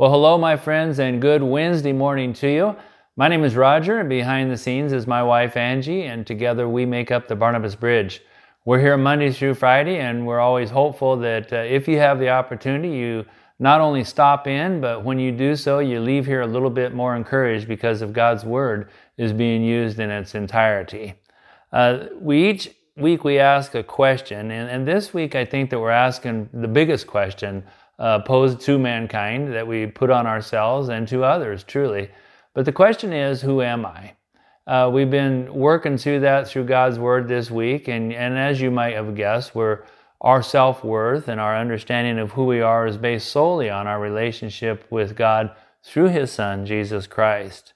Well, hello, my friends, and good Wednesday morning to you. My name is Roger, and behind the scenes is my wife Angie, and together we make up the Barnabas Bridge. We're here Monday through Friday, and we're always hopeful that uh, if you have the opportunity, you not only stop in, but when you do so, you leave here a little bit more encouraged because of God's Word is being used in its entirety. Uh, we each week we ask a question, and, and this week I think that we're asking the biggest question uh, posed to mankind that we put on ourselves and to others, truly. But the question is, who am I? Uh, we've been working through that through God's Word this week, and, and as you might have guessed, we're, our self worth and our understanding of who we are is based solely on our relationship with God through His Son, Jesus Christ.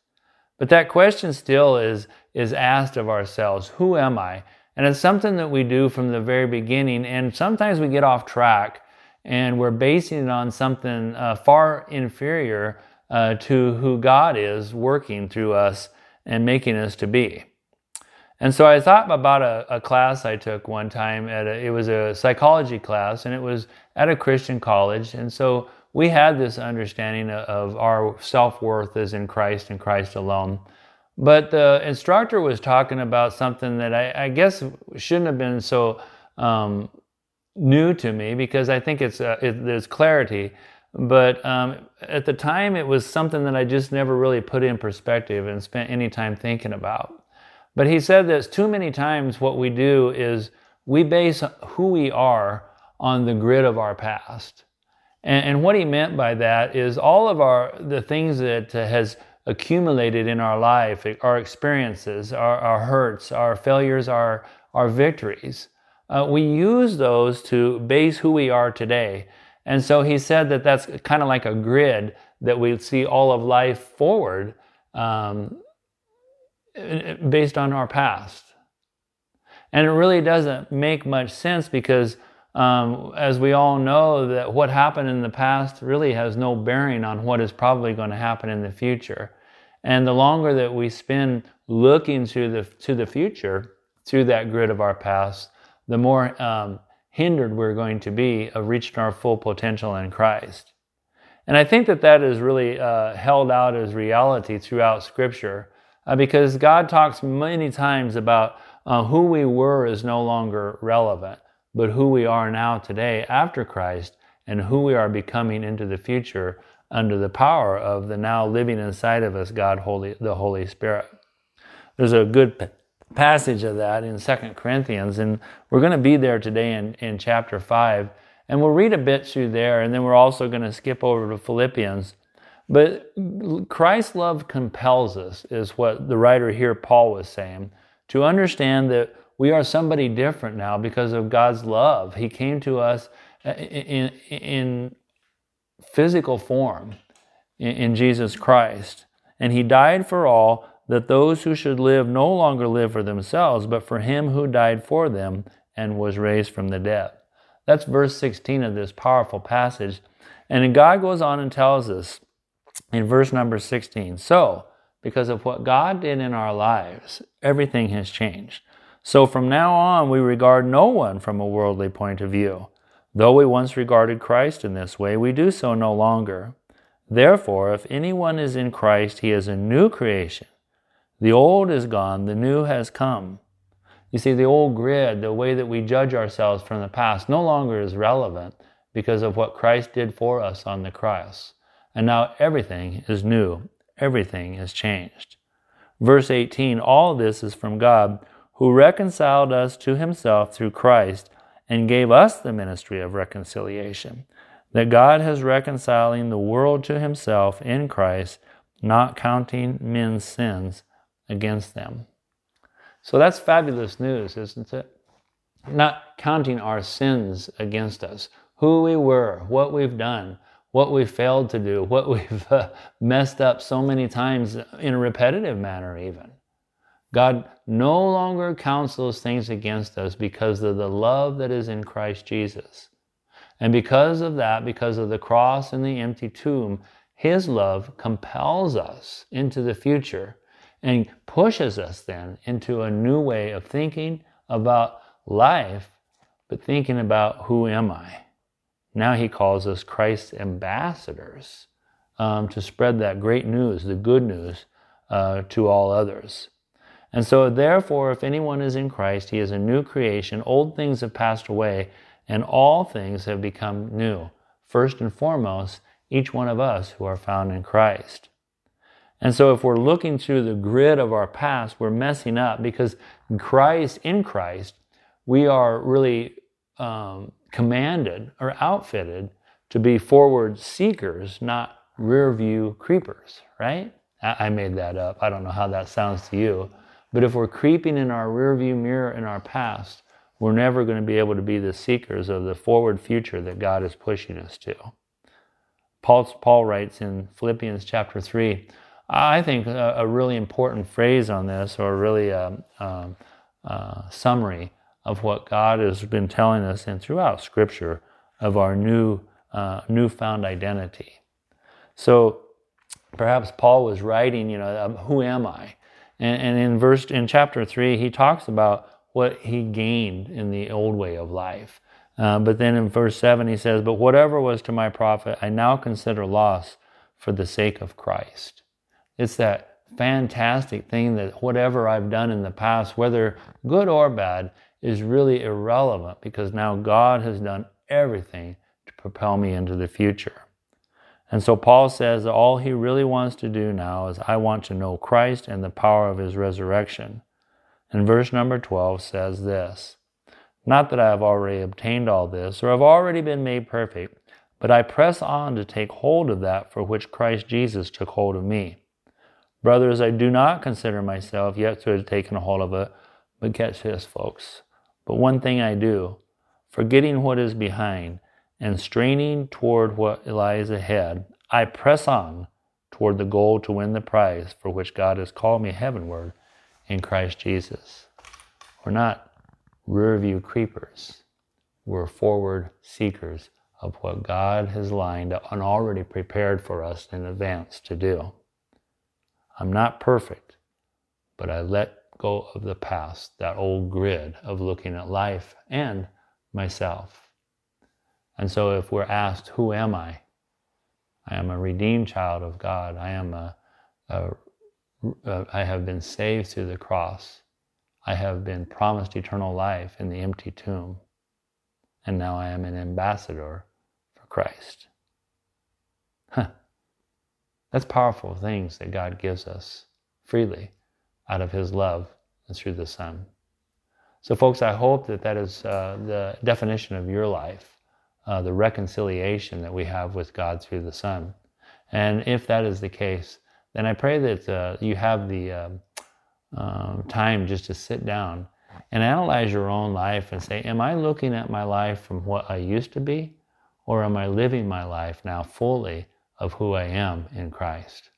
But that question still is, is asked of ourselves Who am I? And it's something that we do from the very beginning, and sometimes we get off track and we're basing it on something uh, far inferior uh, to who God is working through us and making us to be. And so I thought about a, a class I took one time at a, it was a psychology class and it was at a Christian college. And so we had this understanding of our self-worth is in Christ and Christ alone. But the instructor was talking about something that I, I guess shouldn't have been so um, new to me because I think it's uh, it, there's clarity. But um, at the time, it was something that I just never really put in perspective and spent any time thinking about. But he said this too many times what we do is we base who we are on the grid of our past. And, and what he meant by that is all of our the things that has accumulated in our life, our experiences, our, our hurts, our failures, our, our victories uh, we use those to base who we are today. And so he said that that's kind of like a grid that we see all of life forward um, based on our past. And it really doesn't make much sense because, um, as we all know, that what happened in the past really has no bearing on what is probably going to happen in the future. And the longer that we spend looking to the to the future through that grid of our past, the more um, hindered we're going to be of reaching our full potential in Christ. And I think that that is really uh, held out as reality throughout Scripture uh, because God talks many times about uh, who we were is no longer relevant, but who we are now today after Christ and who we are becoming into the future under the power of the now living inside of us, God, Holy, the Holy Spirit. There's a good passage of that in Second Corinthians, and we're going to be there today in, in chapter 5. And we'll read a bit through there, and then we're also going to skip over to Philippians. But Christ's love compels us, is what the writer here, Paul, was saying, to understand that we are somebody different now because of God's love. He came to us uh, in, in physical form in Jesus Christ, and He died for all that those who should live no longer live for themselves, but for him who died for them and was raised from the dead. That's verse 16 of this powerful passage. And God goes on and tells us in verse number 16 So, because of what God did in our lives, everything has changed. So from now on, we regard no one from a worldly point of view. Though we once regarded Christ in this way, we do so no longer. Therefore, if anyone is in Christ, he is a new creation. The old is gone, the new has come. You see, the old grid, the way that we judge ourselves from the past, no longer is relevant because of what Christ did for us on the cross. And now everything is new, everything is changed. Verse 18 All this is from God, who reconciled us to himself through Christ and gave us the ministry of reconciliation. That God has reconciling the world to himself in Christ, not counting men's sins against them. So that's fabulous news, isn't it? Not counting our sins against us, who we were, what we've done, what we failed to do, what we've uh, messed up so many times in a repetitive manner, even. God no longer counts those things against us because of the love that is in Christ Jesus. And because of that, because of the cross and the empty tomb, His love compels us into the future and pushes us then into a new way of thinking about life, but thinking about who am I? Now he calls us Christ's ambassadors um, to spread that great news, the good news, uh, to all others. And so, therefore, if anyone is in Christ, he is a new creation. Old things have passed away, and all things have become new. First and foremost, each one of us who are found in Christ. And so, if we're looking through the grid of our past, we're messing up because Christ, in Christ, we are really um, commanded or outfitted to be forward seekers, not rear view creepers, right? I made that up. I don't know how that sounds to you. But if we're creeping in our rearview mirror in our past, we're never going to be able to be the seekers of the forward future that God is pushing us to. Paul, Paul writes in Philippians chapter 3, I think a, a really important phrase on this, or really a, a, a summary of what God has been telling us and throughout Scripture of our new uh, newfound identity. So perhaps Paul was writing, you know, um, who am I? And, and in verse in chapter three, he talks about what he gained in the old way of life. Uh, but then in verse 7, he says, But whatever was to my profit, I now consider loss for the sake of Christ. It's that fantastic thing that whatever I've done in the past, whether good or bad, is really irrelevant because now God has done everything to propel me into the future. And so Paul says that all he really wants to do now is, I want to know Christ and the power of his resurrection. And verse number 12 says this Not that I have already obtained all this or have already been made perfect, but I press on to take hold of that for which Christ Jesus took hold of me. Brothers, I do not consider myself yet to have taken hold of it, but catch this, folks. But one thing I do, forgetting what is behind and straining toward what lies ahead, I press on toward the goal to win the prize for which God has called me heavenward in Christ Jesus. We're not rear view creepers, we're forward seekers of what God has lined up and already prepared for us in advance to do. I'm not perfect, but I let go of the past, that old grid of looking at life and myself. And so, if we're asked, Who am I? I am a redeemed child of God. I am a, a, a I have been saved through the cross. I have been promised eternal life in the empty tomb. And now I am an ambassador for Christ. Huh. That's powerful things that God gives us freely out of His love and through the Son. So, folks, I hope that that is uh, the definition of your life uh, the reconciliation that we have with God through the Son. And if that is the case, then I pray that uh, you have the uh, um, time just to sit down and analyze your own life and say, Am I looking at my life from what I used to be? Or am I living my life now fully of who I am in Christ?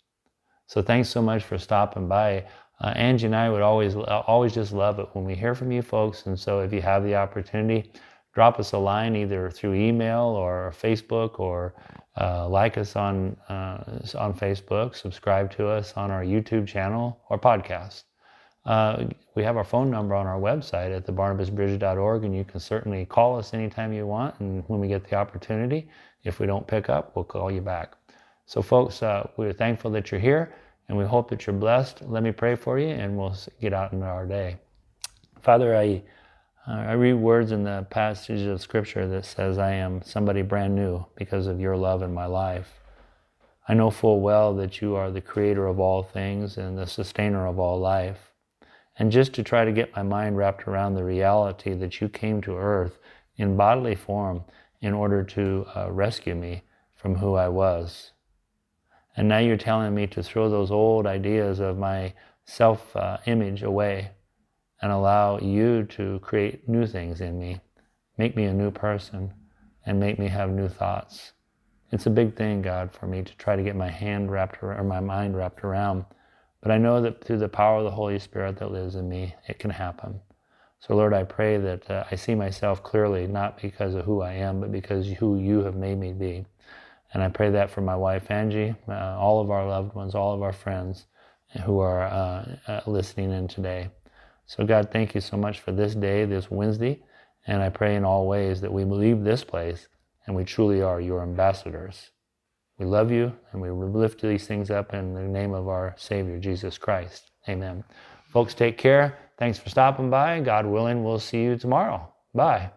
So thanks so much for stopping by. Uh, Angie and I would always always just love it when we hear from you folks. And so if you have the opportunity, drop us a line either through email or Facebook or uh, like us on, uh, on Facebook, subscribe to us on our YouTube channel or podcast. Uh, we have our phone number on our website at thebarnabasbridge.org, and you can certainly call us anytime you want. And when we get the opportunity, if we don't pick up, we'll call you back. So, folks, uh, we're thankful that you're here, and we hope that you're blessed. Let me pray for you, and we'll get out into our day. Father, I uh, I read words in the passage of scripture that says, I am somebody brand new because of your love in my life. I know full well that you are the creator of all things and the sustainer of all life. And just to try to get my mind wrapped around the reality that you came to earth in bodily form in order to uh, rescue me from who I was. And now you're telling me to throw those old ideas of my self uh, image away and allow you to create new things in me, make me a new person, and make me have new thoughts. It's a big thing, God, for me to try to get my hand wrapped around, or my mind wrapped around. But I know that through the power of the Holy Spirit that lives in me, it can happen. So, Lord, I pray that uh, I see myself clearly, not because of who I am, but because who you have made me be. And I pray that for my wife, Angie, uh, all of our loved ones, all of our friends who are uh, uh listening in today. So, God, thank you so much for this day, this Wednesday. And I pray in all ways that we leave this place and we truly are your ambassadors We love you and we lift these things up in the name of our Savior, Jesus Christ. Amen. Folks, take care. Thanks for stopping by. God willing, we'll see you tomorrow. Bye.